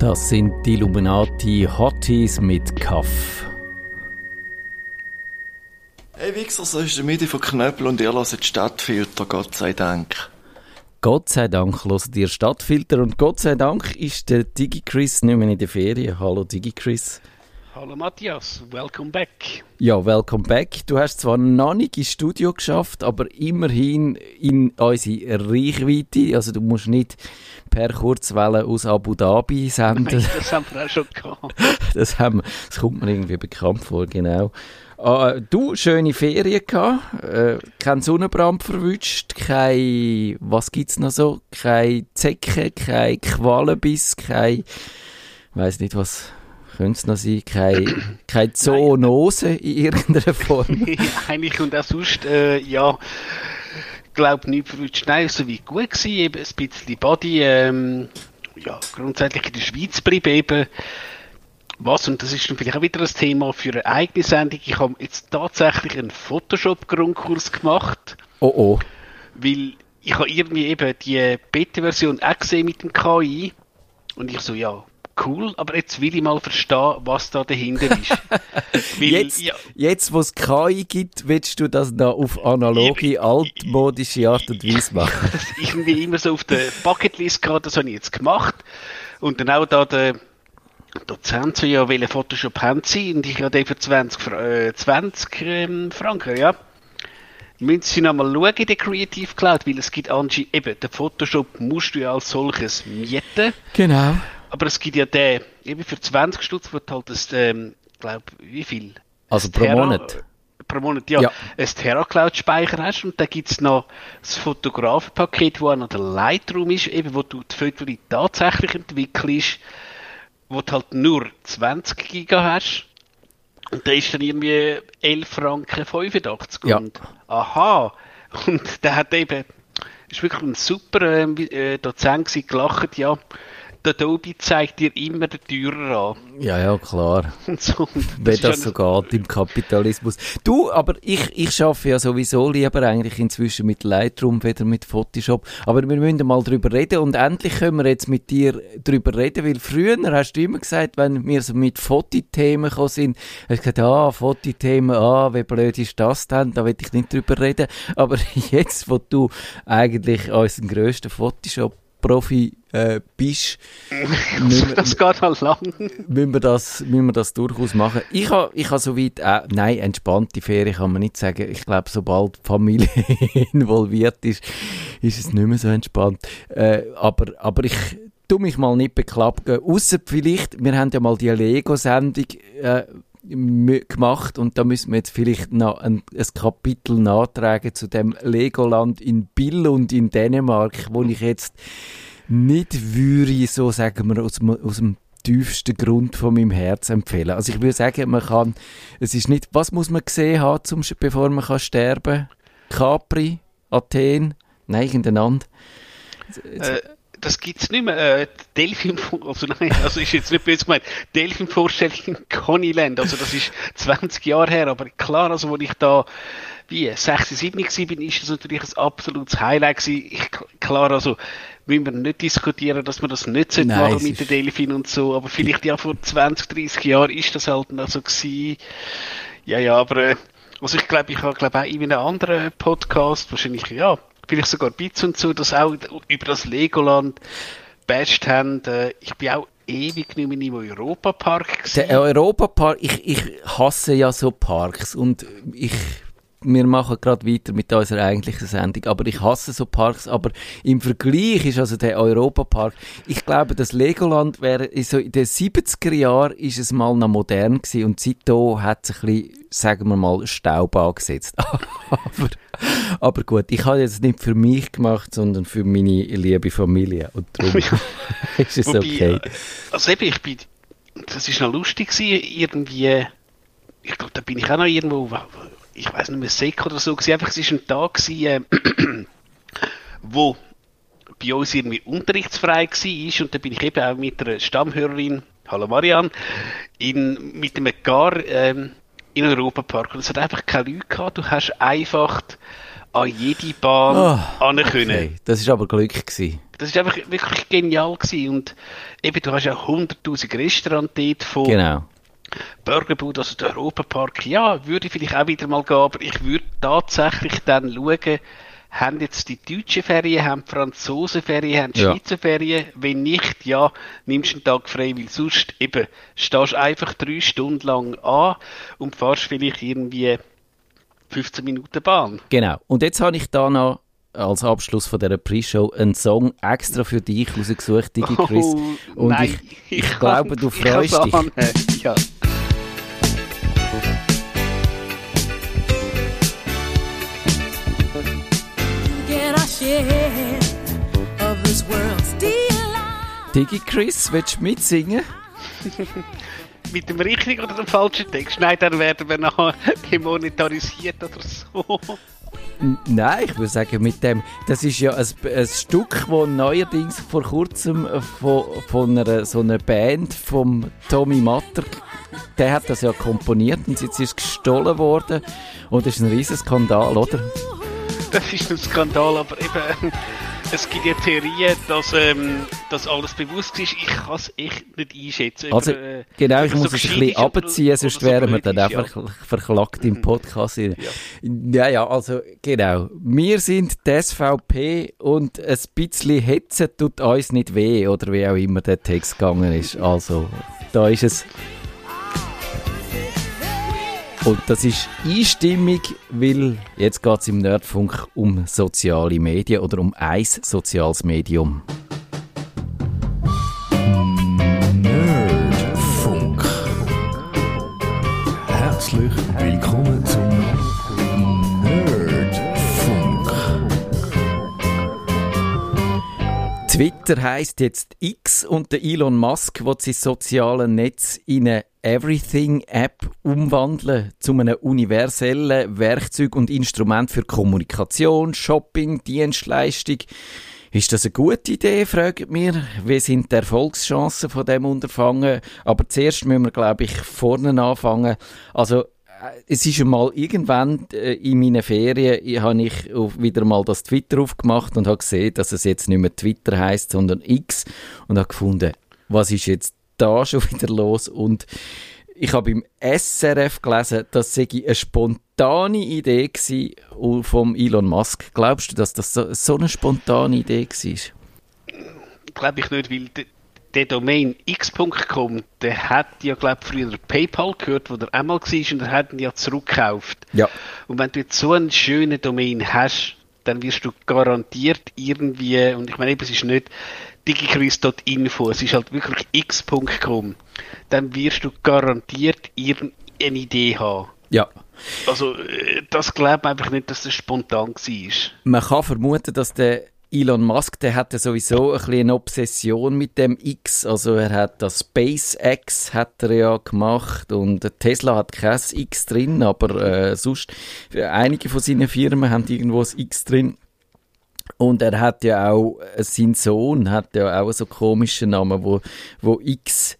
Das sind die Illuminati Hotties mit Kaff. Hey Wichser, so ist der Midi von Knöppel und ihr hört Stadtfilter, Gott sei Dank. Gott sei Dank hört ihr Stadtfilter und Gott sei Dank ist der DigiChris nicht mehr in der Ferien. Hallo DigiChris. Hallo Matthias, welcome back. Ja, welcome back. Du hast zwar noch nicht ins Studio geschafft, aber immerhin in unsere Reichweite. Also du musst nicht per Kurzwelle aus Abu Dhabi senden. Nein, das haben wir auch schon gehabt. das, haben, das kommt mir irgendwie bekannt vor, genau. Uh, du, schöne Ferien gehabt, äh, kein Sonnenbrand verwünscht, kein, was gibt's noch so, kein Zecke, kein Qualenbiss, kein, weiß nicht was, könnte es noch sein, keine, keine Zoonose in irgendeiner Form? Eigentlich und auch sonst, äh, ja, glaube nicht verrutscht. Nein, so wie gut gewesen, eben ein bisschen Body, ähm, ja, grundsätzlich in der Schweiz bleiben eben. Was, und das ist dann vielleicht auch wieder ein Thema für eine eigene Sendung, ich habe jetzt tatsächlich einen Photoshop-Grundkurs gemacht. Oh oh. Weil ich habe irgendwie eben die Beta-Version auch gesehen mit dem KI. Und ich so, ja, cool, aber jetzt will ich mal verstehen, was da dahinter ist. Weil, jetzt, ja, jetzt, wo es KI gibt, willst du das noch auf analoge, altmodische Art und Weise machen? das ist irgendwie immer so auf der Bucketlist gerade, das habe ich jetzt gemacht. Und dann auch da der Dozent so, ja, welchen Photoshop haben sie? Und ich habe den für 20, äh, 20 ähm, Franken, ja. Müssen Sie noch mal schauen in der Creative Cloud, weil es gibt anscheinend, eben, den Photoshop musst du ja als solches mieten. Genau. Aber es gibt ja den, eben für 20 Stutz wird halt das, ähm, glaube wie viel? Also pro Terra, Monat? Pro Monat, ja. ja. Ein TerraCloud-Speicher hast und dann gibt es noch das Fotografenpaket, wo noch der Lightroom ist, eben wo du die Fotos tatsächlich entwickelst, wo du halt nur 20 Giga hast. Und da ist dann irgendwie 11 Franken 85. Ja. Und, aha. Und der hat eben, ist wirklich ein super äh, Dozent gewesen, gelacht, ja Adobe zeigt dir immer den Teurer an. Ja, ja, klar. So, Wenn das so geht im Kapitalismus. Du, aber ich, ich arbeite ja sowieso lieber eigentlich inzwischen mit Lightroom, weder mit Photoshop. Aber wir müssen mal drüber reden und endlich können wir jetzt mit dir drüber reden, weil früher hast du immer gesagt, wenn wir so mit Fotothemen gekommen sind, hast du gesagt, ah, Fotothemen, ah, wie blöd ist das denn? Da will ich nicht drüber reden. Aber jetzt, wo du eigentlich unseren grössten Photoshop Profi äh, bist, wir, das geht halt lang. müssen, wir das, müssen wir das durchaus machen. Ich habe ich ha soweit, äh, nein, entspannte Ferien kann man nicht sagen. Ich glaube, sobald die Familie involviert ist, ist es nicht mehr so entspannt. Äh, aber, aber ich tue mich mal nicht beklappen. Außer vielleicht, wir haben ja mal die Lego-Sendung äh, gemacht und da müssen wir jetzt vielleicht noch ein, ein Kapitel nachtragen zu dem Legoland in Bill und in Dänemark, wo ich jetzt nicht würde, so sagen wir, aus, aus dem tiefsten Grund von meinem Herz empfehlen. Also ich würde sagen, man kann, es ist nicht, was muss man gesehen haben, zum, bevor man kann sterben? Capri, Athen, nein, irgendein äh, das gibt's nicht mehr. Äh, Delfin, also nein, also ist jetzt nicht böse gemeint. Delfin-Vorstellung in Coneyland, also das ist 20 Jahre her, aber klar, also wo ich da wie 6, 7 war, bin, ist das natürlich ein absolutes Highlight gewesen. Ich, klar, also müssen wir nicht diskutieren, dass man das nicht Nein, machen mit den Delfin und so, aber vielleicht ja vor 20, 30 Jahren ist das halt noch so gewesen. Ja, ja, aber äh, also ich glaube, ich habe glaube auch in einem anderen Podcast, wahrscheinlich, ja, vielleicht sogar Bits und so, dass auch über das Legoland basht haben. Äh, ich bin auch ewig nicht mehr im Europapark gewesen. Der Europapark, ich, ich hasse ja so Parks und ich wir machen gerade weiter mit unserer eigentlichen Sendung. Aber ich hasse so Parks. Aber im Vergleich ist also der Europapark, ich glaube, das Legoland wäre, so in den 70er Jahren ist es mal noch modern gewesen und seitdem hat es ein bisschen, sagen wir mal, Staub angesetzt. aber, aber gut, ich habe jetzt nicht für mich gemacht, sondern für meine liebe Familie. Und darum ist es Wobei, okay. Also eben, ich bin, das ist noch lustig gewesen, irgendwie, ich glaube, da bin ich auch noch irgendwo, ich weiß nicht mehr, Sek oder so, einfach, es war ein Tag, gewesen, äh, wo bei uns irgendwie unterrichtsfrei war und da bin ich eben auch mit einer Stammhörerin, hallo Marianne, in, mit einem Gar ähm, in Europapark und es hat einfach keine Leute gehabt, du hast einfach an jede Bahn oh, können. Okay. Das ist aber Glück gewesen. Das ist einfach wirklich genial gewesen. Und eben, du hast ja 100.000 Restaurants dort von Genau. Burgerbude, also der Europapark. Ja, würde ich vielleicht auch wieder mal gehen, aber ich würde tatsächlich dann schauen, haben jetzt die deutsche Ferien, haben die Franzosen Ferien, haben die Ja. Schweizer Ferien? Wenn nicht, ja, nimmst du einen Tag frei, weil sonst eben stehst einfach drei Stunden lang an und fahrst vielleicht irgendwie 15 Minuten Bahn. Genau. Und jetzt habe ich da noch als Abschluss von dieser Pre-Show einen Song extra für dich rausgesucht, Digi Chris. Oh, Und nein, ich, ich, kann- glaube, du ich freust dich. Ja. Digi Chris, willst du mitsingen? Mit dem richtigen oder dem falschen Text? Nein, dann werden wir nachher demonetarisiert oder so. Nein, ich würde sagen, mit dem, das ist ja ein, ein Stück, das neuerdings vor kurzem äh, von, von einer, so einer Band vom Tommy Matter, der hat das ja komponiert und jetzt ist es gestohlen worden und das ist ein riesen Skandal, oder? Das ist ein Skandal, aber eben, es gibt ja Theorien, dass ähm, das alles bewusst ist. Ich kann es echt nicht einschätzen. Also, Über, äh, genau, ich es muss so es ein bisschen abziehen, sonst so wären wir dann ist, einfach verklagt im Podcast. Ja. ja, ja, also genau. Wir sind die SVP und ein bisschen Hetzen tut uns nicht weh, oder wie auch immer der Text gegangen ist. Also, da ist es. Und das ist einstimmig, weil jetzt geht es im Nerdfunk um soziale Medien oder um ein soziales Medium. Twitter heißt jetzt X und der Elon Musk will sein soziales Netz in eine Everything-App umwandeln zu einem universellen Werkzeug und Instrument für Kommunikation, Shopping, Dienstleistung. Ist das eine gute Idee, fragt mir. Wie sind die Erfolgschancen von dem Unterfangen? Aber zuerst müssen wir, glaube ich, vorne anfangen. Also, es ist einmal irgendwann äh, in meinen Ferien, habe ich wieder mal das Twitter aufgemacht und habe gesehen, dass es jetzt nicht mehr Twitter heißt, sondern X und habe gefunden, was ist jetzt da schon wieder los? Und ich habe im SRF gelesen, das sei eine spontane Idee gsi vom Elon Musk. Glaubst du, dass das so, so eine spontane Idee war? Glaube ich nicht, weil der Domain x.com, der hat ja, glaube ich, früher PayPal gehört, wo der einmal war und er hat ihn ja zurückgekauft. Ja. Und wenn du jetzt so einen schönen Domain hast, dann wirst du garantiert irgendwie, und ich meine eben, es ist nicht digicruise.info, es ist halt wirklich x.com, dann wirst du garantiert irgendeine Idee haben. Ja. Also, äh, das glaube ich einfach nicht, dass das spontan war. Man kann vermuten, dass der Elon Musk, der hatte sowieso ein eine Obsession mit dem X. Also er hat das SpaceX hat er ja gemacht und Tesla hat kein X drin, aber äh, sonst einige von seinen Firmen haben irgendwo ein X drin. Und er hat ja auch, äh, sein Sohn hat ja auch so komischen Namen, wo, wo X,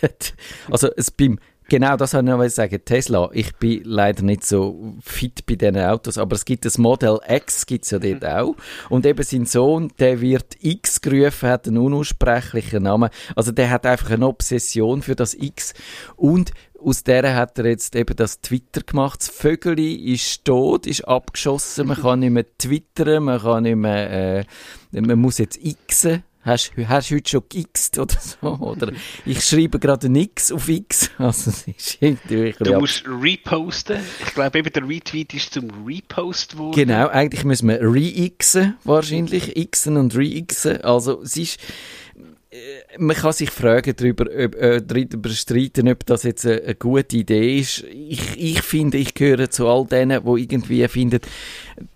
also es beim, genau das wollte ich noch sagen, Tesla, ich bin leider nicht so fit bei diesen Autos, aber es gibt das Model X, gibt's ja dort auch. Und eben sein Sohn, der wird X gerufen, hat einen unaussprechlichen Namen. Also der hat einfach eine Obsession für das X. Und aus der hat er jetzt eben das Twitter gemacht. Das Vögeli ist tot, ist abgeschossen. Man kann nicht mehr twittern, man kann nicht mehr, äh, man muss jetzt xen. Hast, hast du heute schon gext oder so? Oder ich schreibe gerade nix auf X. Also, es ist irgendwie Du musst reposten. Ich glaube eben, der Retweet ist zum Repost geworden. Genau, eigentlich müssen wir re-xen, wahrscheinlich. Xen und re-xen. Also, es ist, man kann sich fragen darüber, ob, äh, darüber streiten, ob das jetzt eine, eine gute Idee ist. Ich, ich finde, ich gehöre zu all denen, die irgendwie finden,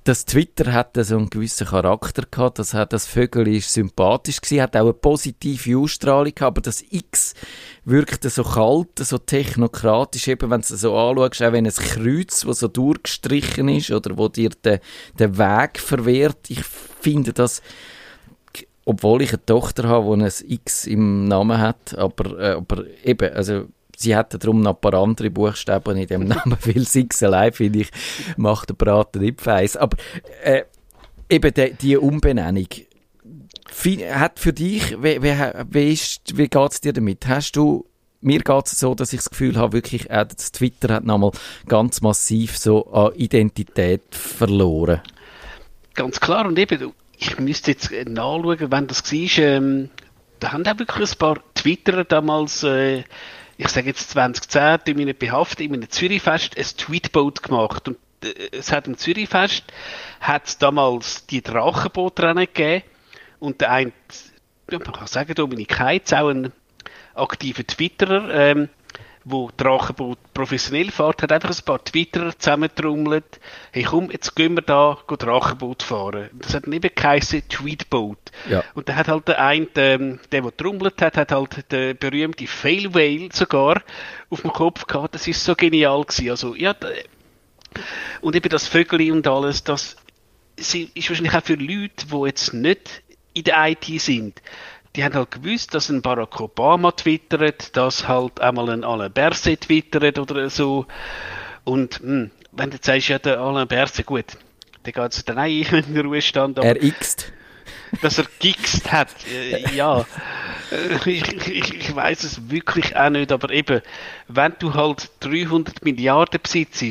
das Twitter hat so einen gewissen Charakter gehabt, das, hat, das Vögel ist sympathisch gewesen, hat auch eine positive Ausstrahlung gehabt, aber das X wirkte so kalt, so technokratisch, eben wenn du es so anschaust, auch wenn ein Kreuz, das so durchgestrichen ist oder wo dir den, den Weg verwehrt, ich finde das obwohl ich eine Tochter habe, die ein X im Namen hat, aber, äh, aber eben, also sie hätten darum noch ein paar andere Buchstaben in dem Namen, weil das X allein, finde ich, macht den Braten nicht feiss. Aber äh, eben die, die Umbenennung Hat für dich, wie, wie, wie, geht es dir damit? Hast du, mir geht es so, dass ich das Gefühl habe, wirklich, äh, das Twitter hat nochmal ganz massiv so an Identität verloren. Ganz klar, und eben, ich müsste jetzt äh, nachschauen, wenn das war, ähm, da haben auch wirklich ein paar Twitterer damals, äh, ich sage jetzt 2010, die mich nicht behaftet, in einem Zürichfest ein Tweetboat gemacht. Und äh, es hat im Zürichfest hat es damals die Drachenbootrennen gegeben und der eine, ja, man kann sagen, Dominik Heitz, auch ein aktiver Twitterer, ähm, wo Drachenboot professionell fährt, hat einfach ein paar Twitterer zusammentrommelt. Hey komm, jetzt gehen wir da go Drachenboot fahren. Das hat eben geheißen Tweetboat. Ja. Und da hat halt der eine, ähm, der, der trommelt hat, hat halt den berühmten Fail Whale sogar auf dem Kopf gehabt. Das ist so genial gewesen. Also, ja, und eben das Vögeli und alles, das ist wahrscheinlich auch für Leute, die jetzt nicht in der IT sind. Die haben halt gewusst, dass ein Barack Obama twittert, dass halt einmal ein Alain Berset twittert oder so. Und hm, wenn du sagst, ja, der Alain Berset, gut, der geht jetzt dann auch in den Ruhestand, Er x dass er gixt hat, äh, ja. Äh, Ich, ich, ich weiß es wirklich auch nicht, aber eben, wenn du halt 300 Milliarden besitzt,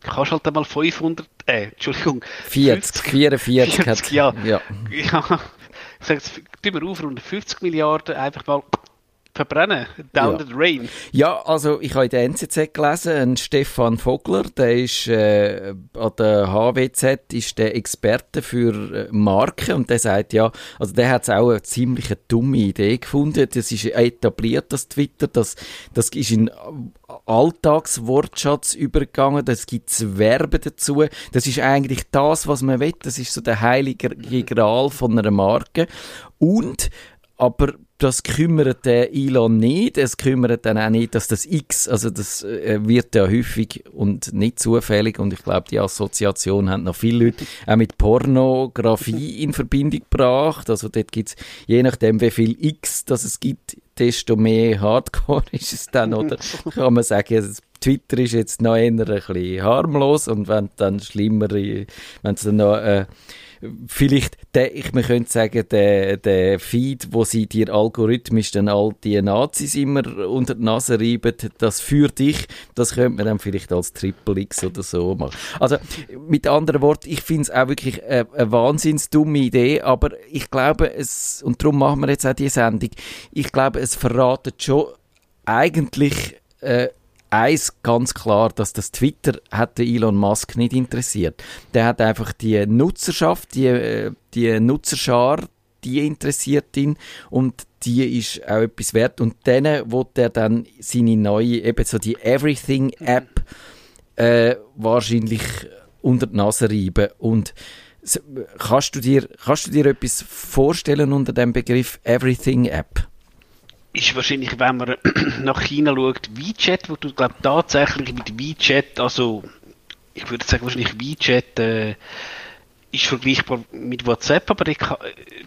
kannst du halt einmal 500, äh, Entschuldigung, 40, 44 hat 40, ja. ja. Ja, ich sage jetzt, tun wir auf, rund 50 Milliarden einfach mal verbrennen, down Ja. the drain. Ja, also ich habe in der NZZ gelesen, ein Stefan Vogler, der ist äh, an der HWZ ist der Experte für äh, Marken und der sagt ja, also der hat auch eine ziemlich dumme Idee gefunden. Das ist etabliert, das Twitter, das, das ist in Alltagswortschatz übergegangen, das gibt's Verben dazu. Das ist eigentlich das, was man will. Das ist so der heilige Gral von einer Marke. Und aber das kümmert der Elon nicht. Es kümmert dann auch nicht, dass das X, also das äh, wird ja häufig und nicht zufällig und ich glaube, die Assoziation haben noch viele Leute auch mit Pornografie in Verbindung gebracht. Also dort gibt's je nachdem, wie viel X das es gibt, desto mehr Hardcore ist es dann, oder kann man sagen, es- Twitter ist jetzt noch eher ein bisschen harmlos und wenn dann schlimmere, wenn es dann noch äh, vielleicht, der, ich man könnte sagen, der, der Feed, wo sie dir algorithmisch dann all die Nazis immer unter die Nase reiben, das für dich, das könnte man dann vielleicht als Triple X oder so machen. Also, mit anderen Worten, ich finde es auch wirklich eine, eine wahnsinns dumme Idee, aber ich glaube, es, und darum machen wir jetzt auch die Sendung, ich glaube, es verratet schon eigentlich, äh, eins ganz klar, dass das Twitter hat Elon Musk nicht interessiert. Der hat einfach die Nutzerschaft, die, äh, die Nutzerschar, die interessiert ihn und die ist auch etwas wert. Und denen wo der dann seine neue, eben so die Everything-App äh, wahrscheinlich unter die Nase reiben. Und kannst du dir, kannst du dir etwas vorstellen unter dem Begriff Everything-App? Ist wahrscheinlich, wenn man nach China schaut, WeChat, wo du glaub, tatsächlich mit WeChat, also ich würde sagen wahrscheinlich WeChat äh, ist vergleichbar mit WhatsApp, aber kann,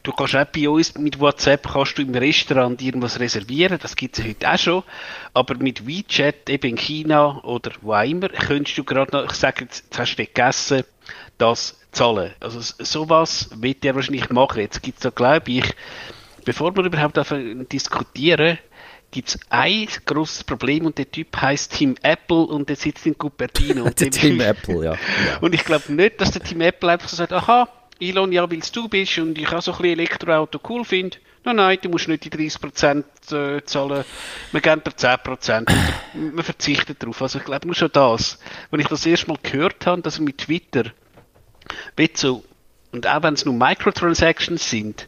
du kannst auch bei uns mit WhatsApp kannst du im Restaurant irgendwas reservieren, das gibt es heute auch schon, aber mit WeChat eben in China oder wo auch immer, könntest du gerade noch, ich sage jetzt, jetzt hast du gegessen, das zahlen. Also sowas wird er wahrscheinlich machen. Jetzt gibt es da, glaube ich, bevor wir überhaupt davon diskutieren, gibt es ein großes Problem und der Typ heißt Tim Apple und der sitzt in Cupertino. Und Der Tim Apple, ja. ja. Und ich glaube nicht, dass der Tim Apple einfach so sagt, aha, Elon, ja, weil du bist und ich auch so ein bisschen Elektroauto cool finde. Nein, nein, du musst nicht die 30% äh, zahlen, wir geben dir 10%. man verzichtet darauf. Also ich glaube nur schon das. Wenn ich das erste Mal gehört habe, dass mit Twitter wird so, und auch wenn es nur Microtransactions sind,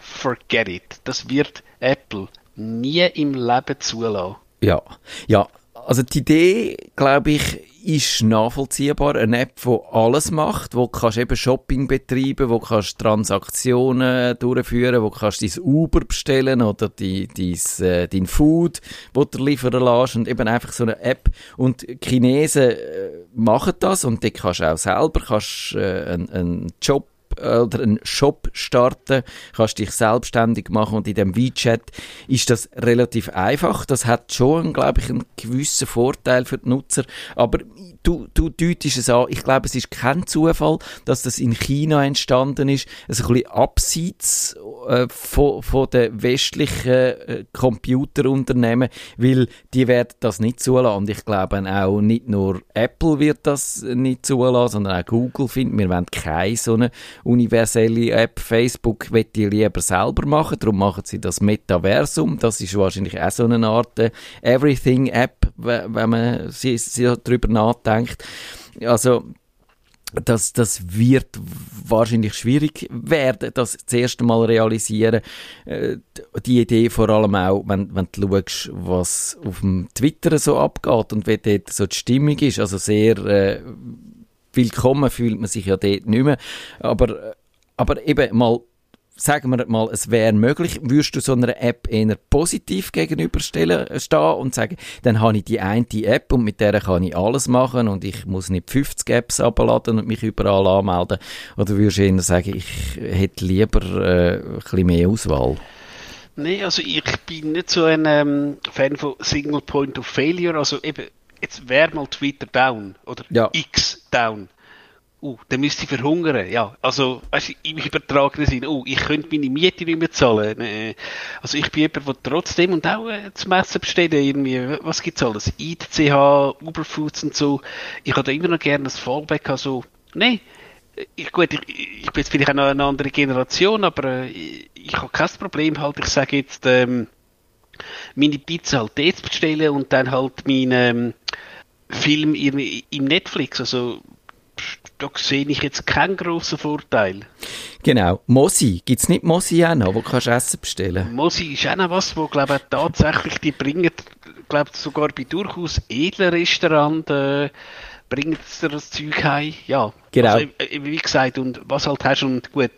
forget it. Das wird Apple nie im Leben zulassen. Ja, ja. Also die Idee, glaube ich, ist nachvollziehbar. Eine App, die alles macht, wo du eben Shopping betreiben, wo kannst Transaktionen durchführen, wo kannst dein Uber bestellen oder die, dein, äh, dein Food, wo du liefern lässt und eben einfach so eine App. Und Chinesen äh, machen das und die kannst auch selber kannst, äh, einen, einen Job oder einen Shop starten, kannst dich selbstständig machen und in dem WeChat ist das relativ einfach. Das hat schon, glaube ich, einen gewissen Vorteil für die Nutzer, aber du, du deutest es an, ich glaube, es ist kein Zufall, dass das in China entstanden ist, also ein bisschen abseits äh, von, von den westlichen äh, Computerunternehmen, weil die werden das nicht zulassen. Und ich glaube auch nicht nur Apple wird das nicht zulassen, sondern auch Google findet, wir wollen keine so eine universelle App. Facebook wird die lieber selber machen, darum machen sie das Metaversum. Das ist wahrscheinlich auch so eine Art äh, Everything-App, wenn man sie, sie darüber nachdenkt. Also das, das wird wahrscheinlich schwierig werden, das das erste Mal realisieren. Äh, die Idee vor allem auch, wenn, wenn du schaust, was auf dem Twitter so abgeht und wie dort so die Stimmung ist. Also sehr äh, willkommen fühlt man sich ja dort nicht mehr. Aber, aber eben mal sagen wir mal, es wäre möglich, würdest du so einer App eher positiv gegenüberstellen äh, stehen und sagen, dann habe ich die eine App und mit der kann ich alles machen und ich muss nicht 50 Apps abladen und mich überall anmelden? Oder würdest du eher sagen, ich hätte lieber äh, ein bisschen mehr Auswahl? Nee, also ich bin nicht so ein ähm, Fan von Single Point of Failure. Also eben, jetzt wäre mal Twitter down oder Ja. X down. Uh, dann müsste ich verhungern. Ja, also weißt, du, im übertragenen Sinne, uh, ich könnte meine Miete nicht mehr zahlen. Äh, Also ich bin jemand, der trotzdem und auch äh, zum Essen bestellen, irgendwie, was gibt's alles? ITCH, Uberfoods und so. Ich habe da immer noch gerne das Fallback, also, nee, ich, gut, ich, ich bin jetzt vielleicht auch noch eine andere Generation, aber äh, ich, ich habe kein Problem halt, ich sage jetzt, ähm, meine Pizza halt zu bestellen und dann halt meinen ähm, Film im, im Netflix. Also da sehe ich jetzt keinen grossen Vorteil. Genau. Mosi. Gibt es nicht Mosi auch noch, wo du kannst Essen bestellen Mosi ist auch noch was, wo glaube ich tatsächlich die bringen, glaube sogar bei durchaus edlen Restaurants äh, bringen das Zeug heim. Ja, Genau. Also, äh, wie gesagt, und was halt hast und gut.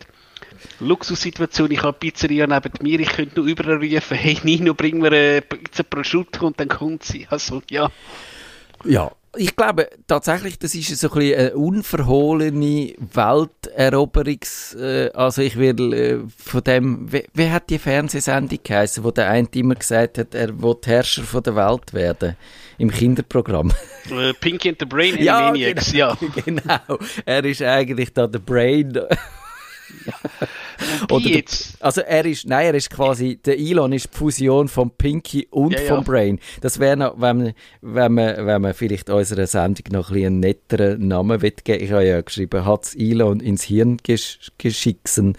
Luxussituation, ich habe eine Pizzeria neben mir, ich könnte nur überall rufen, hey Nino, bring mir eine Pizza prosciutto und dann kommt sie. Also, ja. Ja, ich glaube tatsächlich, das ist so ein eine unverhohlene Welteroberungs... Äh, also ich will äh, von dem... Wie, wie hat die Fernsehsendung geheißen, wo der eine immer gesagt hat, er will Herrscher von der Welt werden? Im Kinderprogramm. Äh, Pinky and the Brain Ja, Animaniacs, ja. genau. Er ist eigentlich da der Brain. Der, also er ist, nein, er ist quasi, der Elon ist die Fusion von Pinky und Ja, ja. vom Brain. Das wäre noch, wenn man, wenn man, wenn man vielleicht unserer Sendung noch ein bisschen einen netteren Namen will geben. Ich habe ja geschrieben, hat's Elon ins Hirn gesch geschicksen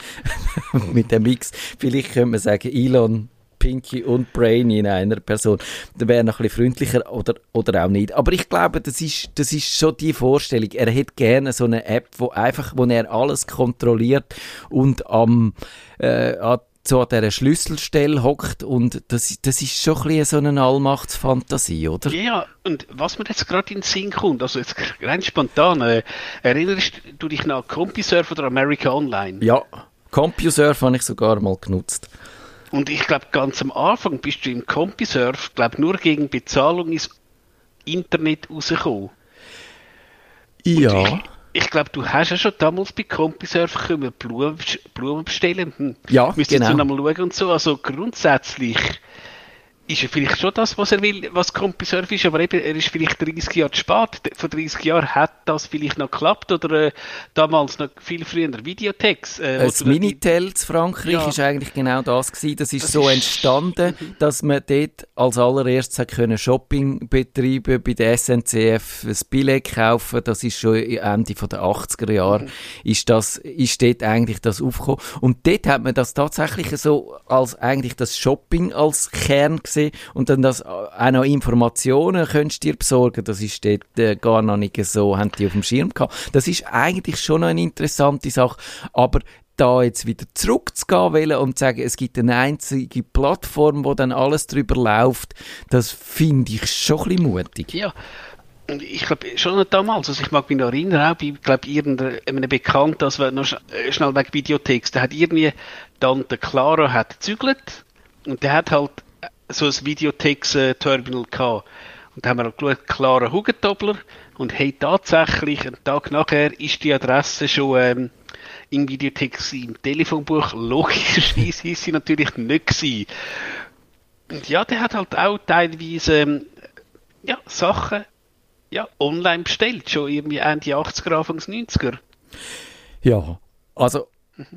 mit dem Mix. Vielleicht könnte man sagen, Elon, Pinky und Brain in einer Person. Das wäre noch ein bisschen freundlicher oder, oder auch nicht. Aber ich glaube, das ist, das ist schon die Vorstellung. Er hätte gerne so eine App, wo einfach, wo er alles kontrolliert und am, äh, an so an dieser Schlüsselstelle hockt und das, das ist schon ein bisschen so eine Allmachtsfantasie, oder? Ja, und was mir jetzt gerade in den Sinn kommt, also jetzt rein spontan, äh, erinnerst du dich noch an CompuServe oder America Online? Ja, CompuServe habe ich sogar mal genutzt. Und ich glaube, ganz am Anfang bist du im CompuServe, glaube nur gegen Bezahlung ins Internet rausgekommen. Ja. Ich, ich glaube, du hast ja schon damals bei CompuServe können Blumen, Blumen bestellen. Hm. Ja, Müsst jetzt genau. noch mal schauen und so. Also grundsätzlich ist er vielleicht schon das, was er will, was CompuServe ist, aber eben, er ist vielleicht 30 Jahre zu spät. Vor 30 Jahren hat das vielleicht noch geklappt oder äh, damals noch viel früher Videotex. Äh, Das Minitel zu Frankreich Ja. ist eigentlich genau das gewesen. Das ist Das so ist- entstanden, dass man dort als allererstes hat können Shopping betreiben, bei der SNCF ein Billett kaufen. Das ist schon Ende der 80er Jahre, ist das, ist dort eigentlich das aufgekommen. Und dort hat man das tatsächlich so als eigentlich das Shopping als Kern gesehen und dann das auch noch Informationen könntest du dir besorgen. Das ist dort äh, gar noch nicht so, haben die auf dem Schirm gehabt. Das ist eigentlich schon noch eine interessante Sache, aber da jetzt wieder zurückzugehen und zu sagen, es gibt eine einzige Plattform, wo dann alles drüber läuft, das finde ich schon ein bisschen mutig. Ja. Ich glaube, schon damals, also ich mag mich noch erinnern, auch bei, glaube irgendeinem Bekannten, das war noch äh, schnell wegen Videotext, der hat irgendwie, Tante Clara hat gezügelt und der hat halt so ein Videotex-Terminal gehabt. Und da haben wir geschaut, Clara Hugentobler und hey, tatsächlich, einen Tag nachher ist die Adresse schon ähm, Videothek gewesen. Im Telefonbuch, logischerweise ist sie natürlich nicht gewesen. Und ja, der hat halt auch teilweise ähm, ja, Sachen ja, online bestellt, schon irgendwie Ende 80er, Anfangs 90er. Ja, also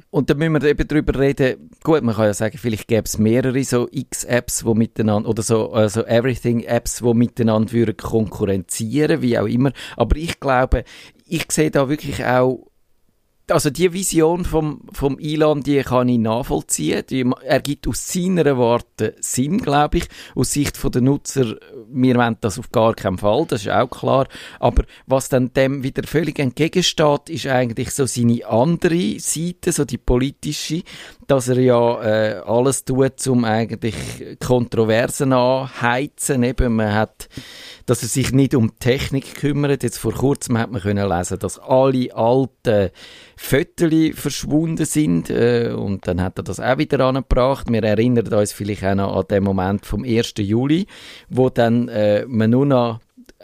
und da müssen wir eben drüber reden. Gut, man kann ja sagen, vielleicht gäbe es mehrere so X-Apps, wo miteinander, oder so also Everything-Apps, wo miteinander würden konkurrenzieren, wie auch immer. Aber ich glaube, ich sehe da wirklich auch also die Vision vom, vom Elon, die kann ich nachvollziehen. Die ergibt aus seiner Warte Sinn, glaube ich. Aus Sicht der Nutzer, wir wollen das auf gar keinen Fall, das ist auch klar. Aber was dann dem wieder völlig entgegensteht, ist eigentlich so seine andere Seite, so die politische, dass er ja äh, alles tut, um eigentlich Kontroversen anheizen. Eben, man hat dass er sich nicht um Technik kümmert. Jetzt vor kurzem hat man können lesen, dass alle alten Fotos verschwunden sind äh, und dann hat er das auch wieder angebracht. Wir erinnern uns vielleicht auch noch an den Moment vom 1. Juli, wo dann äh, man nur noch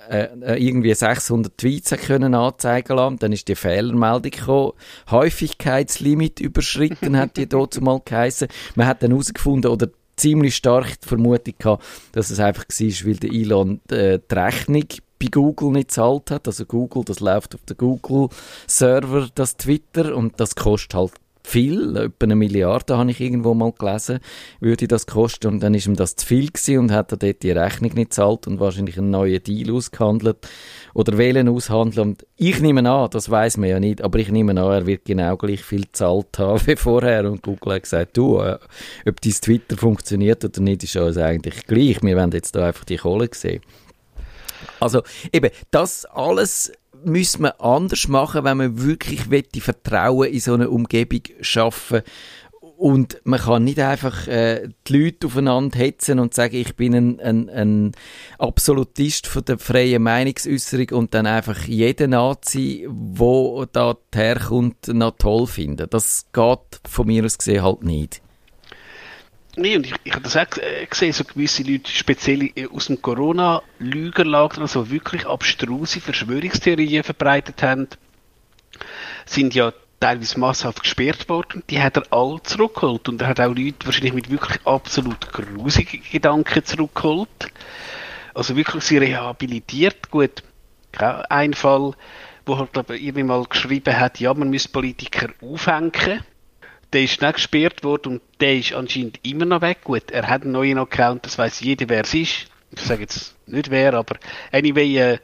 äh, äh irgendwie 600 Tweets können anzeigen lassen. Dann ist die Fehlermeldung gekommen. Häufigkeitslimit überschritten, hat die dort mal geheißen. Man hat dann herausgefunden, oder ziemlich stark die Vermutung gehabt, dass es einfach war, weil der Elon äh, die Rechnung bei Google nicht zahlt hat. Also Google, das läuft auf der Google-Server, das Twitter, und das kostet halt viel, etwa eine Milliarde habe ich irgendwo mal gelesen, würde das kosten. Und dann ist ihm das zu viel gewesen und hat er dort die Rechnung nicht zahlt und wahrscheinlich einen neuen Deal ausgehandelt oder wählen aushandeln. Und ich nehme an, das weiß man ja nicht, aber ich nehme an, er wird genau gleich viel gezahlt haben wie vorher. Und Google hat gesagt, du, äh, ob dein Twitter funktioniert oder nicht, ist uns eigentlich gleich, wir werden jetzt da einfach die Kohle sehen. Also eben, das alles müsste man anders machen, wenn man wirklich die Vertrauen in so einer Umgebung schaffen und man kann nicht einfach äh, die Leute aufeinander hetzen und sagen, ich bin ein, ein, ein Absolutist von der freien Meinungsäußerung und dann einfach jeden Nazi, wo da herkommt, noch toll finden. Das geht von mir aus gesehen halt nicht. Nee, und ich, ich habe das auch äh, gesehen, so gewisse Leute, speziell äh, aus dem Corona-Lügerlager, also wirklich abstruse Verschwörungstheorien verbreitet haben, sind ja teilweise masshaft gesperrt worden. Die hat er alle zurückgeholt und er hat auch Leute wahrscheinlich mit wirklich absolut grusigen Gedanken zurückgeholt. Also wirklich sie rehabilitiert. Gut, ein Fall, wo er glaube ich irgendwie mal geschrieben hat, ja, man müsste Politiker aufhängen der ist nicht gesperrt worden und der ist anscheinend immer noch weg. Gut, er hat einen neuen Account, das weiß jeder, wer es ist. Ich sage jetzt nicht wer, aber anyway, äh,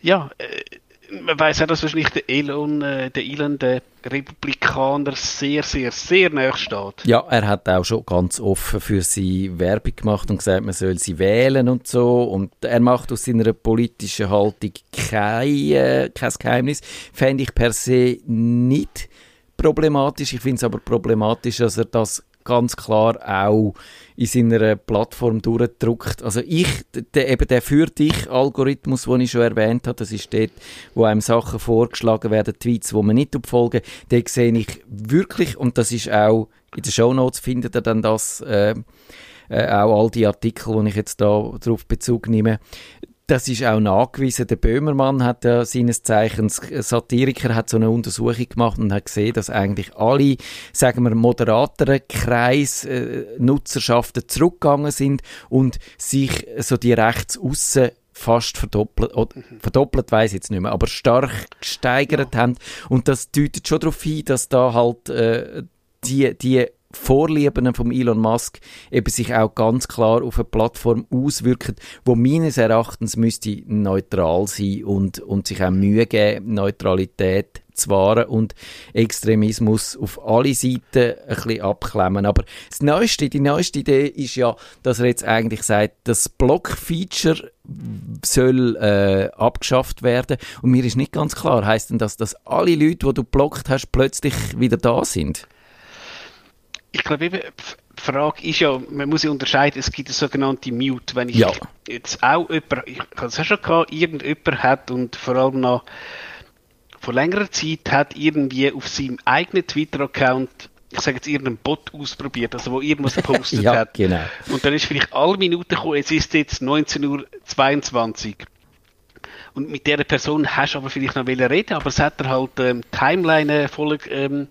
ja, äh, man weiß auch, dass wahrscheinlich der Elon, äh, der Elon, der Republikaner, sehr, sehr, sehr nahe steht. Ja, er hat auch schon ganz offen für sie Werbung gemacht und gesagt, man soll sie wählen und so. Und er macht aus seiner politischen Haltung kein, äh, kein Geheimnis. Fände ich per se nicht problematisch. Ich finde es aber problematisch, dass er das ganz klar auch in seiner Plattform durchdruckt. Also ich, der, eben der für dich Algorithmus, den ich schon erwähnt habe, das ist dort, wo einem Sachen vorgeschlagen werden, Tweets, wo man nicht folgen, den sehe ich wirklich, und das ist auch, in den Shownotes findet ihr dann das, äh, äh, auch all die Artikel, die ich jetzt da drauf Bezug nehme, das ist auch nachgewiesen. Der Böhmermann hat ja seines Zeichens Satiriker hat so eine Untersuchung gemacht und hat gesehen, dass eigentlich alle, sagen wir, moderateren Kreis äh, zurückgegangen sind und sich so die rechtsaussen fast verdoppelt, oder, verdoppelt weiß jetzt nicht mehr, aber stark gesteigert ja. haben. Und das deutet schon darauf hin, dass da halt äh, die, die Vorlieben von Elon Musk eben sich auch ganz klar auf eine Plattform auswirken, wo meines Erachtens müsste neutral sein und, und sich auch Mühe geben, Neutralität zu wahren und Extremismus auf alle Seiten ein bisschen abklemmen. Aber das Neueste, die neueste Idee ist ja, dass er jetzt eigentlich sagt, das Block-Feature soll äh, abgeschafft werden. Und mir ist nicht ganz klar, heißt denn das, dass alle Leute, die du blockt hast, plötzlich wieder da sind? Ich glaube eben, die Frage ist ja, man muss ja unterscheiden, es gibt eine sogenannte Mute. Wenn ich ja. jetzt auch jemand, ich habe es auch schon gehabt, irgendjemand hat und vor allem noch vor längerer Zeit hat irgendwie auf seinem eigenen Twitter-Account ich sage jetzt irgendeinen Bot ausprobiert, also wo irgendwas gepostet ja, hat. Genau. Und dann ist vielleicht alle Minuten gekommen, es ist jetzt 19.22 Uhr. Und mit dieser Person hast du aber vielleicht noch reden aber es hat er halt ähm, Timeline voll ähm,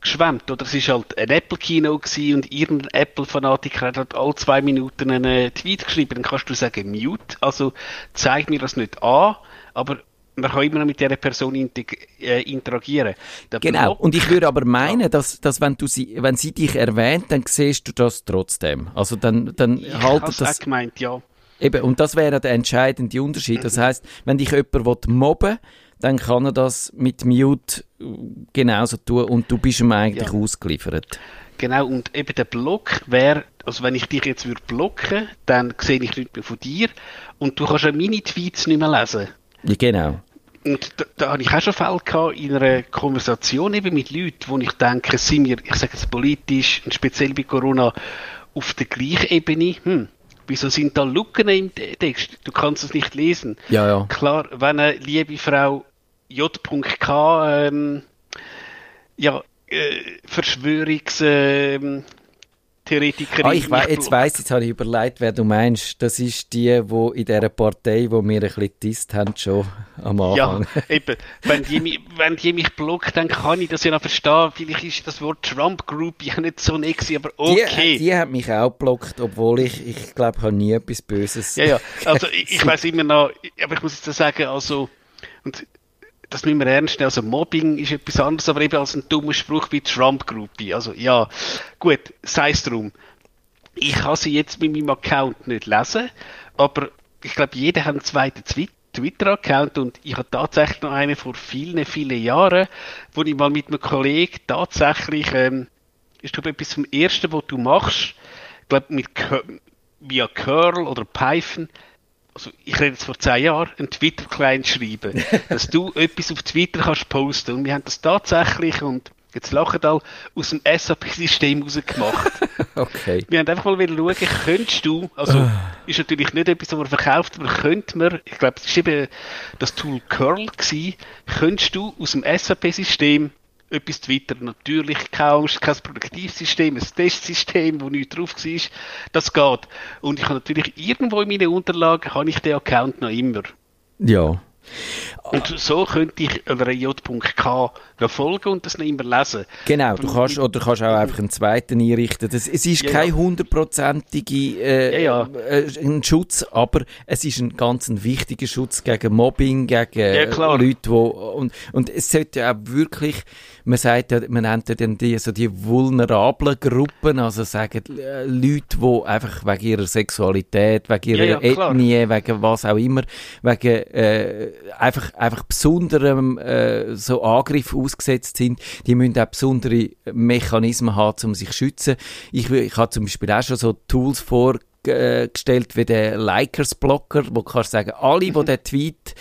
geschwemmt. Oder es war halt ein Apple-Kino und irgendein Apple-Fanatiker hat halt alle zwei Minuten einen Tweet geschrieben. Dann kannst du sagen, mute, also zeig mir das nicht an, aber man kann immer noch mit dieser Person äh, interagieren. Der Genau. Block- Und ich würde aber meinen, dass, dass wenn, du sie, wenn sie dich erwähnt, dann siehst du das trotzdem. Also dann, dann ich haltet das... auch gemeint, ja. Eben, und das wäre der entscheidende Unterschied. Das heißt, wenn dich jemand mobben will, dann kann er das mit Mute äh, genauso tun und du bist ihm eigentlich Ja. ausgeliefert. Genau, und eben der Block wäre, also wenn ich dich jetzt würde blocken, dann sehe ich nichts mehr von dir und du kannst ja meine Tweets nicht mehr lesen. Ja, genau. Und da, da habe ich auch schon Fälle gehabt in einer Konversation eben mit Leuten, wo ich denke, sind wir, ich sage jetzt politisch, und speziell bei Corona, auf der gleichen Ebene, hm, wieso sind da Lücken im Te- Text? Du kannst es nicht lesen. Ja, ja. Klar, wenn eine liebe Frau J.K. Ähm, ja, äh, Verschwörungs... Ähm, Theoretikerin Ah, ich mich jetzt blockt. weiss, jetzt habe ich überlegt, wer du meinst. Das ist die, wo in dieser Partei, wo wir ein bisschen disst haben, schon am Ja, Anfang. eben. Wenn die, mich- wenn die mich blockt, dann kann ich das ja noch verstehen. Vielleicht ist das Wort Trump Group ja nicht so nett aber okay. Die, die hat mich auch geblockt, obwohl ich, ich glaube, ich habe nie etwas Böses. Ja, ja. Also ich, ich weiß immer noch, aber ich muss jetzt sagen, also, und das müssen wir ernst nehmen, also Mobbing ist etwas anderes, aber eben als ein dummer Spruch wie Trump-Gruppe. Also ja, gut, sei es drum. Ich kann sie jetzt mit meinem Account nicht lesen, aber ich glaube, jeder hat einen zweiten Twi- Twitter-Account und ich habe tatsächlich noch einen vor vielen, vielen Jahren, wo ich mal mit einem Kollegen tatsächlich, ähm, ist glaube etwas vom Ersten, was du machst, ich glaube mit via Curl oder Python, also ich rede jetzt vor zehn Jahren, einen Twitter-Client schreiben, dass du etwas auf Twitter kannst posten. Und wir haben das tatsächlich, und jetzt lachen alle, aus dem SAP-System rausgemacht. Okay. Wir haben einfach mal wieder schauen, könntest du, also ist natürlich nicht etwas, was man verkauft, aber könnte man, ich glaube, es war eben das Tool Curl gewesen, könntest du aus dem SAP-System etwas twittern. Natürlich kein Angst, kein Produktivsystem, ein Testsystem, wo nichts drauf war. Das geht. Und ich habe natürlich irgendwo in meinen Unterlagen, habe ich den Account noch immer. Ja. Und so könnte ich einer J.K. noch folgen und das noch immer lesen. Genau, du kannst, oder du kannst auch einfach einen zweiten einrichten. Das, es ist Ja, kein ja. hundertprozentige äh, Ja, äh, ein Schutz, aber es ist ein ganz ein wichtiger Schutz gegen Mobbing, gegen Ja, klar. Leute, wo und, und es sollte ja auch wirklich, man sagt ja, man nennt ja dann die, so die vulnerablen Gruppen, also sagen äh, Leute, die einfach wegen ihrer Sexualität, wegen ihrer Ja, ja. Ethnie, wegen was auch immer, wegen äh, einfach, einfach besonderem äh, so Angriff ausgesetzt sind, die müssen auch besondere Mechanismen haben, um sich zu schützen. Ich, ich habe zum Beispiel auch schon so Tools vorgestellt wie der Likers-Blocker, wo du kannst sagen, alle, die den Tweet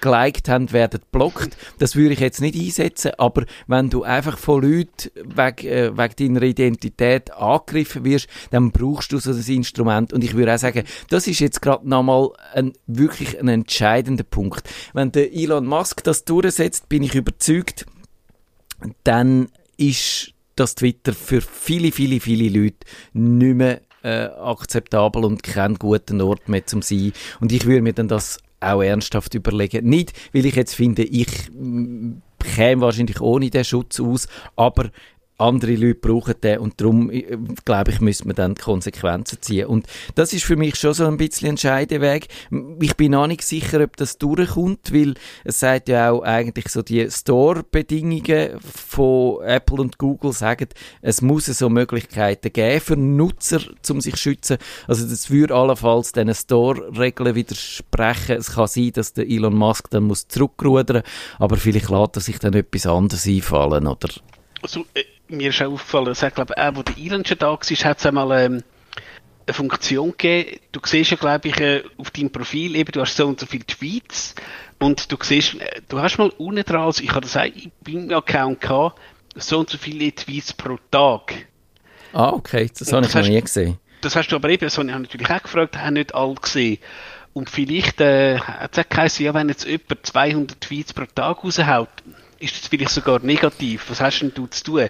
geliked haben, werden blockt. Das würde ich jetzt nicht einsetzen, aber wenn du einfach von Leuten wegen, äh, wegen deiner Identität angegriffen wirst, dann brauchst du so das Instrument. Und ich würde auch sagen, das ist jetzt gerade nochmal ein, wirklich ein entscheidender Punkt. Wenn der Elon Musk das durchsetzt, bin ich überzeugt, dann ist das Twitter für viele, viele, viele Leute nicht mehr äh, akzeptabel und kein guter Ort mehr zum sein. Und ich würde mir dann das auch ernsthaft überlegen. Nicht, weil ich jetzt finde, ich mm, käme wahrscheinlich ohne den Schutz aus, aber andere Leute brauchen den und darum, äh, glaube ich, müssen wir dann die Konsequenzen ziehen. Und das ist für mich schon so ein bisschen ein Scheideweg. Ich bin auch nicht sicher, ob das durchkommt, weil es sagt ja auch eigentlich so die Store-Bedingungen von Apple und Google sagen, es muss so Möglichkeiten geben für Nutzer, um sich zu schützen. Also das würde allenfalls diesen Store-Regeln widersprechen. Es kann sein, dass der Elon Musk dann muss zurückrudern, aber vielleicht lässt er sich dann etwas anderes einfallen, oder? Also, äh, mir ist auch aufgefallen, es hat, glaube ich, auch, wo der schon da war, hat es einmal ähm, eine Funktion gegeben. Du siehst ja, glaube ich, äh, auf deinem Profil eben, du hast so und so viele Tweets und du siehst, äh, du hast mal unten dran, also ich habe das auch meinem Account gehabt, so und so viele Tweets pro Tag. Ah, okay, das Und habe ich das noch nie gesehen. Das hast du aber eben, das habe ich natürlich auch gefragt, haben nicht alle gesehen. Und vielleicht äh, hat es auch geheißen, ja, wenn jetzt jemand 200 Tweets pro Tag raushaut, ist das vielleicht sogar negativ. Was hast denn du zu tun?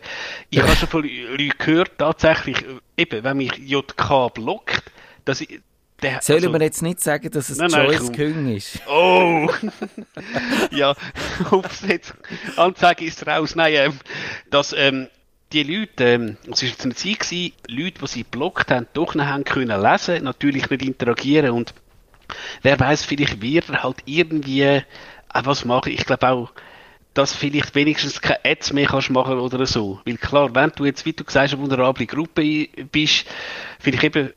Ich habe schon von Leuten gehört, tatsächlich, äh, eben, wenn mich JK blockt, dass ich, der, Sollen also- wir jetzt nicht sagen, dass es Nein, nein, Joyce. Küng ist? Oh! ja, ups, jetzt Anzeige ist raus. Nein, ähm, dass ähm, die Leute, ähm, es war jetzt eine Zeit, gewesen, Leute, die sie geblockt haben, doch noch haben können lesen, natürlich nicht interagieren und wer weiß, vielleicht wird er halt irgendwie auch was machen. Ich glaube auch, dass vielleicht wenigstens keine Ads mehr kannst machen oder so. Weil klar, wenn du jetzt, wie du gesagt hast, eine vulnerable Gruppe bist, vielleicht eben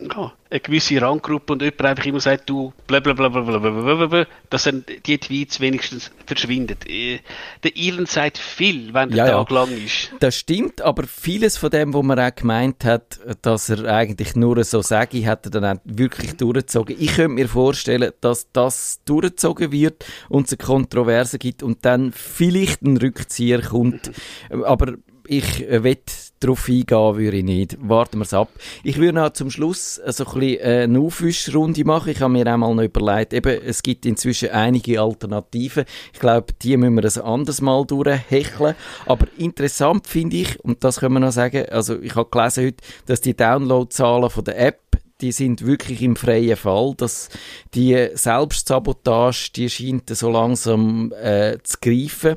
ja, eine gewisse Ranggruppe und jemand einfach immer sagt, du blablabla, dass dann die Tweets wenigstens verschwinden. Äh, Der Elon sagt viel, wenn der Ja, ja. Tag lang ist. Das stimmt, aber vieles von dem, was man auch gemeint hat, dass er eigentlich nur so sage, hat er dann auch wirklich durchgezogen. Ich könnte mir vorstellen, dass das durchgezogen wird und es eine Kontroverse gibt und dann vielleicht ein Rückzieher kommt. Aber ich äh, wett darauf eingehen würde ich nicht. Warten wir es ab. Ich würde noch zum Schluss äh, so ein bisschen äh, eine Aufwischrunde machen. Ich habe mir einmal noch überlegt, eben, es gibt inzwischen einige Alternativen. Ich glaube, die müssen wir ein anderes Mal durchhecheln. Aber interessant finde ich, und das können wir noch sagen, also ich habe gelesen heute, dass die Downloadzahlen von der App die sind wirklich im freien Fall, dass die Selbstsabotage, die scheint so langsam äh, zu greifen.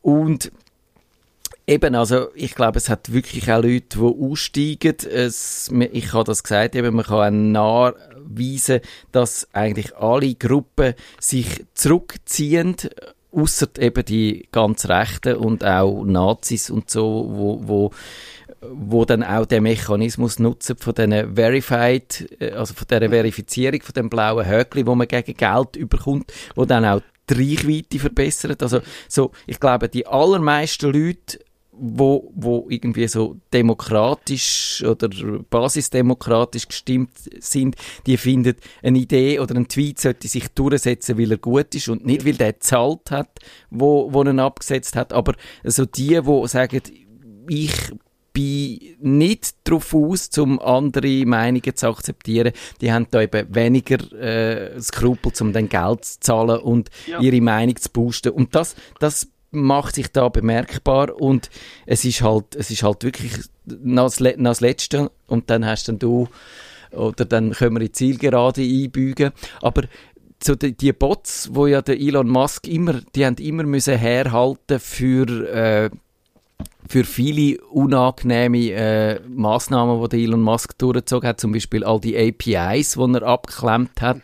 Und Eben, also ich glaube, es hat wirklich auch Leute, die aussteigen. Es, ich habe das gesagt, eben, man kann auch nachweisen, dass eigentlich alle Gruppen sich zurückziehen, außer eben die ganz Rechten und auch Nazis und so, wo, wo wo dann auch den Mechanismus nutzen von diesen Verified, äh, also von dieser Verifizierung von dem blauen Höckli, wo man gegen Geld überkommt, wo dann auch die Reichweite verbessert. Also so, ich glaube, die allermeisten Leute wo, wo irgendwie so demokratisch oder basisdemokratisch gestimmt sind, die finden, eine Idee oder ein Tweet sollte sich durchsetzen, weil er gut ist und nicht, weil der gezahlt hat, wo, wo ihn abgesetzt hat. Aber so die, wo sagen, ich bin nicht darauf aus, um andere Meinungen zu akzeptieren. Die haben da eben weniger äh, Skrupel, um dann Geld zu zahlen und Ja. ihre Meinung zu boosten. Und das, das macht sich da bemerkbar und es ist halt, es ist halt wirklich noch das, Letzte und dann hast dann du oder dann können wir in die Zielgerade einbügen. Aber so die, die Bots, wo ja der Elon Musk immer, die haben immer müssen herhalten für äh, für viele unangenehme äh, Massnahmen, die Elon Musk durchgezogen hat, zum Beispiel all die APIs, die er abgeklemmt hat,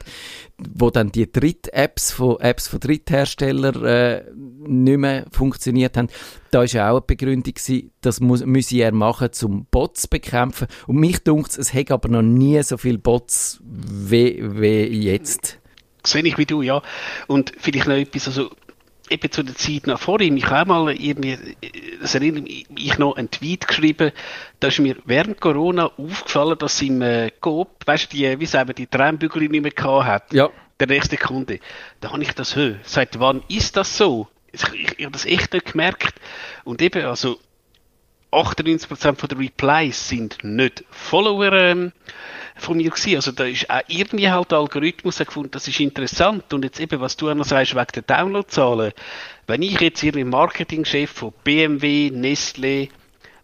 wo dann die Dritt-Apps von Apps von Drittherstellern äh, nicht mehr funktioniert haben. Da ja auch eine Begründung, gewesen, das müsse er machen, um Bots zu bekämpfen. Und mich dunkt es hat aber noch nie so viele Bots wie, wie jetzt. sehe ich wie du, ja. Und vielleicht noch etwas, also eben zu der Zeit nach vorhin, ich habe mal irgendwie, das erinnert mich, ich noch einen Tweet geschrieben, da ist mir während Corona aufgefallen, dass im äh, Coop, weißt du, die, wie sagen wir, die Tränenbügel nicht mehr gehabt hat. Ja. Der nächste Kunde. Da habe ich das höher. Seit wann ist das so? Ich, ich, ich habe das echt nicht gemerkt. Und eben, also 98% von den Replies sind nicht Follower ähm, von mir gewesen. Also da ist auch irgendwie halt der Algorithmus gefunden, das ist interessant. Und jetzt eben, was du auch noch sagst, wegen der Downloadzahlen. Wenn ich jetzt irgendwie Marketingchef von BMW, Nestle,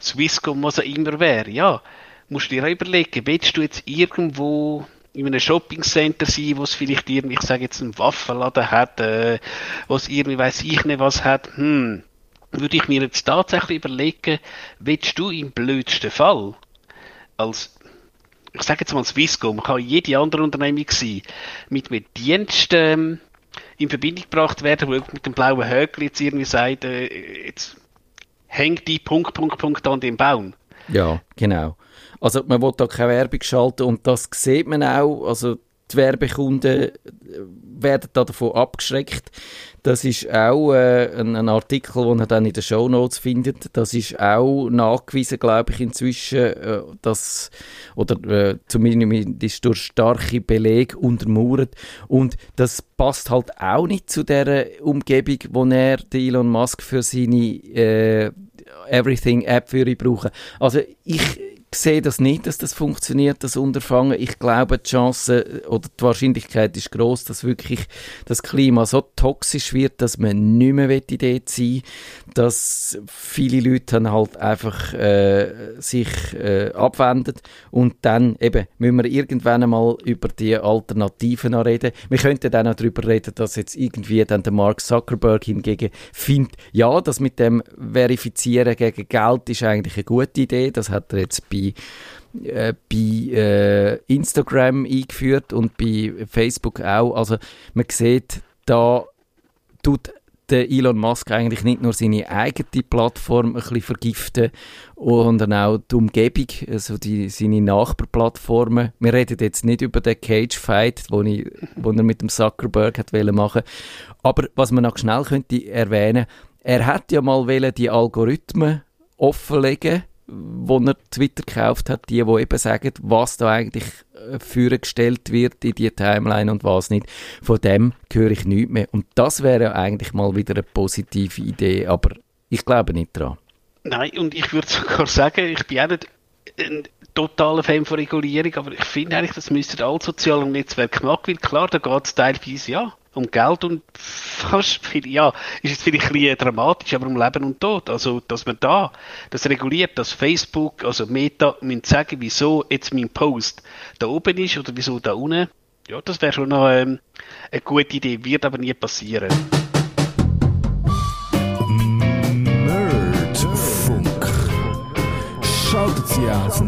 Swisscom, was auch immer wäre, ja, musst du dir auch überlegen, willst du jetzt irgendwo in einem Shoppingcenter sein, wo es vielleicht irgendwie, ich sage jetzt, einen Waffenladen hat, äh, wo es irgendwie, weiß ich nicht was hat, hm, würde ich mir jetzt tatsächlich überlegen, willst du im blödsten Fall als ich sage jetzt mal Swisscom, kann jede andere Unternehmung sein, mit einem Dienst ähm, in Verbindung gebracht werden, wo mit dem blauen Höckli jetzt irgendwie sagt, äh, jetzt hängt die Punkt, Punkt, Punkt an dem Baum. Ja, genau. Also man will da keine Werbung schalten und das sieht man auch. Also die Werbekunden äh, werden da davon abgeschreckt. Das ist auch äh, ein, ein Artikel, den ihr dann in den Shownotes findet. Das ist auch nachgewiesen, glaube ich, inzwischen, äh, dass, oder äh, zumindest durch starke Belege untermauert. Und das passt halt auch nicht zu der Umgebung, wo er, Elon Musk, für seine äh, Everything-App würde brauchen. Also ich sehe das nicht, dass das funktioniert, das Unterfangen. Ich glaube, die Chance oder die Wahrscheinlichkeit ist groß, dass wirklich das Klima so toxisch wird, dass man nicht mehr dort sein will, dass viele Leute dann halt einfach äh, sich äh, abwenden und dann eben müssen wir irgendwann einmal über die Alternativen reden. Wir könnten dann auch darüber reden, dass jetzt irgendwie dann der Mark Zuckerberg hingegen findet, ja, das mit dem Verifizieren gegen Geld ist eigentlich eine gute Idee. Das hat er jetzt bei äh, bei äh, Instagram eingeführt und bei Facebook auch. Also man sieht, da tut der Elon Musk eigentlich nicht nur seine eigene Plattform ein bisschen vergiften, sondern auch die Umgebung, also die, seine Nachbarplattformen. Wir reden jetzt nicht über den Cage-Fight, wo, wo er mit dem Zuckerberg hat machen Aber was man noch schnell könnte erwähnen, er hat ja mal die Algorithmen offenlegen wo er Twitter gekauft hat, die, die eben sagen, was da eigentlich äh, vorgestellt wird in die Timeline und was nicht. Von dem höre ich nichts mehr. Und das wäre eigentlich mal wieder eine positive Idee, aber ich glaube nicht dran. Nein, und ich würde sogar sagen, ich bin auch nicht ein totaler Fan von Regulierung, aber ich finde eigentlich, das müsste alle sozialen Netzwerke machen, weil klar, da geht es teilweise ja um Geld und fast viel, ja, ist jetzt vielleicht ein bisschen dramatisch, aber um Leben und Tod. Also, dass man da das reguliert, dass Facebook, also Meta, müssen sagen, wieso jetzt mein Post da oben ist oder wieso da unten. Ja, das wäre schon noch ähm, eine gute Idee, wird aber nie passieren. Nerdfunk. Schaltet Sie aus,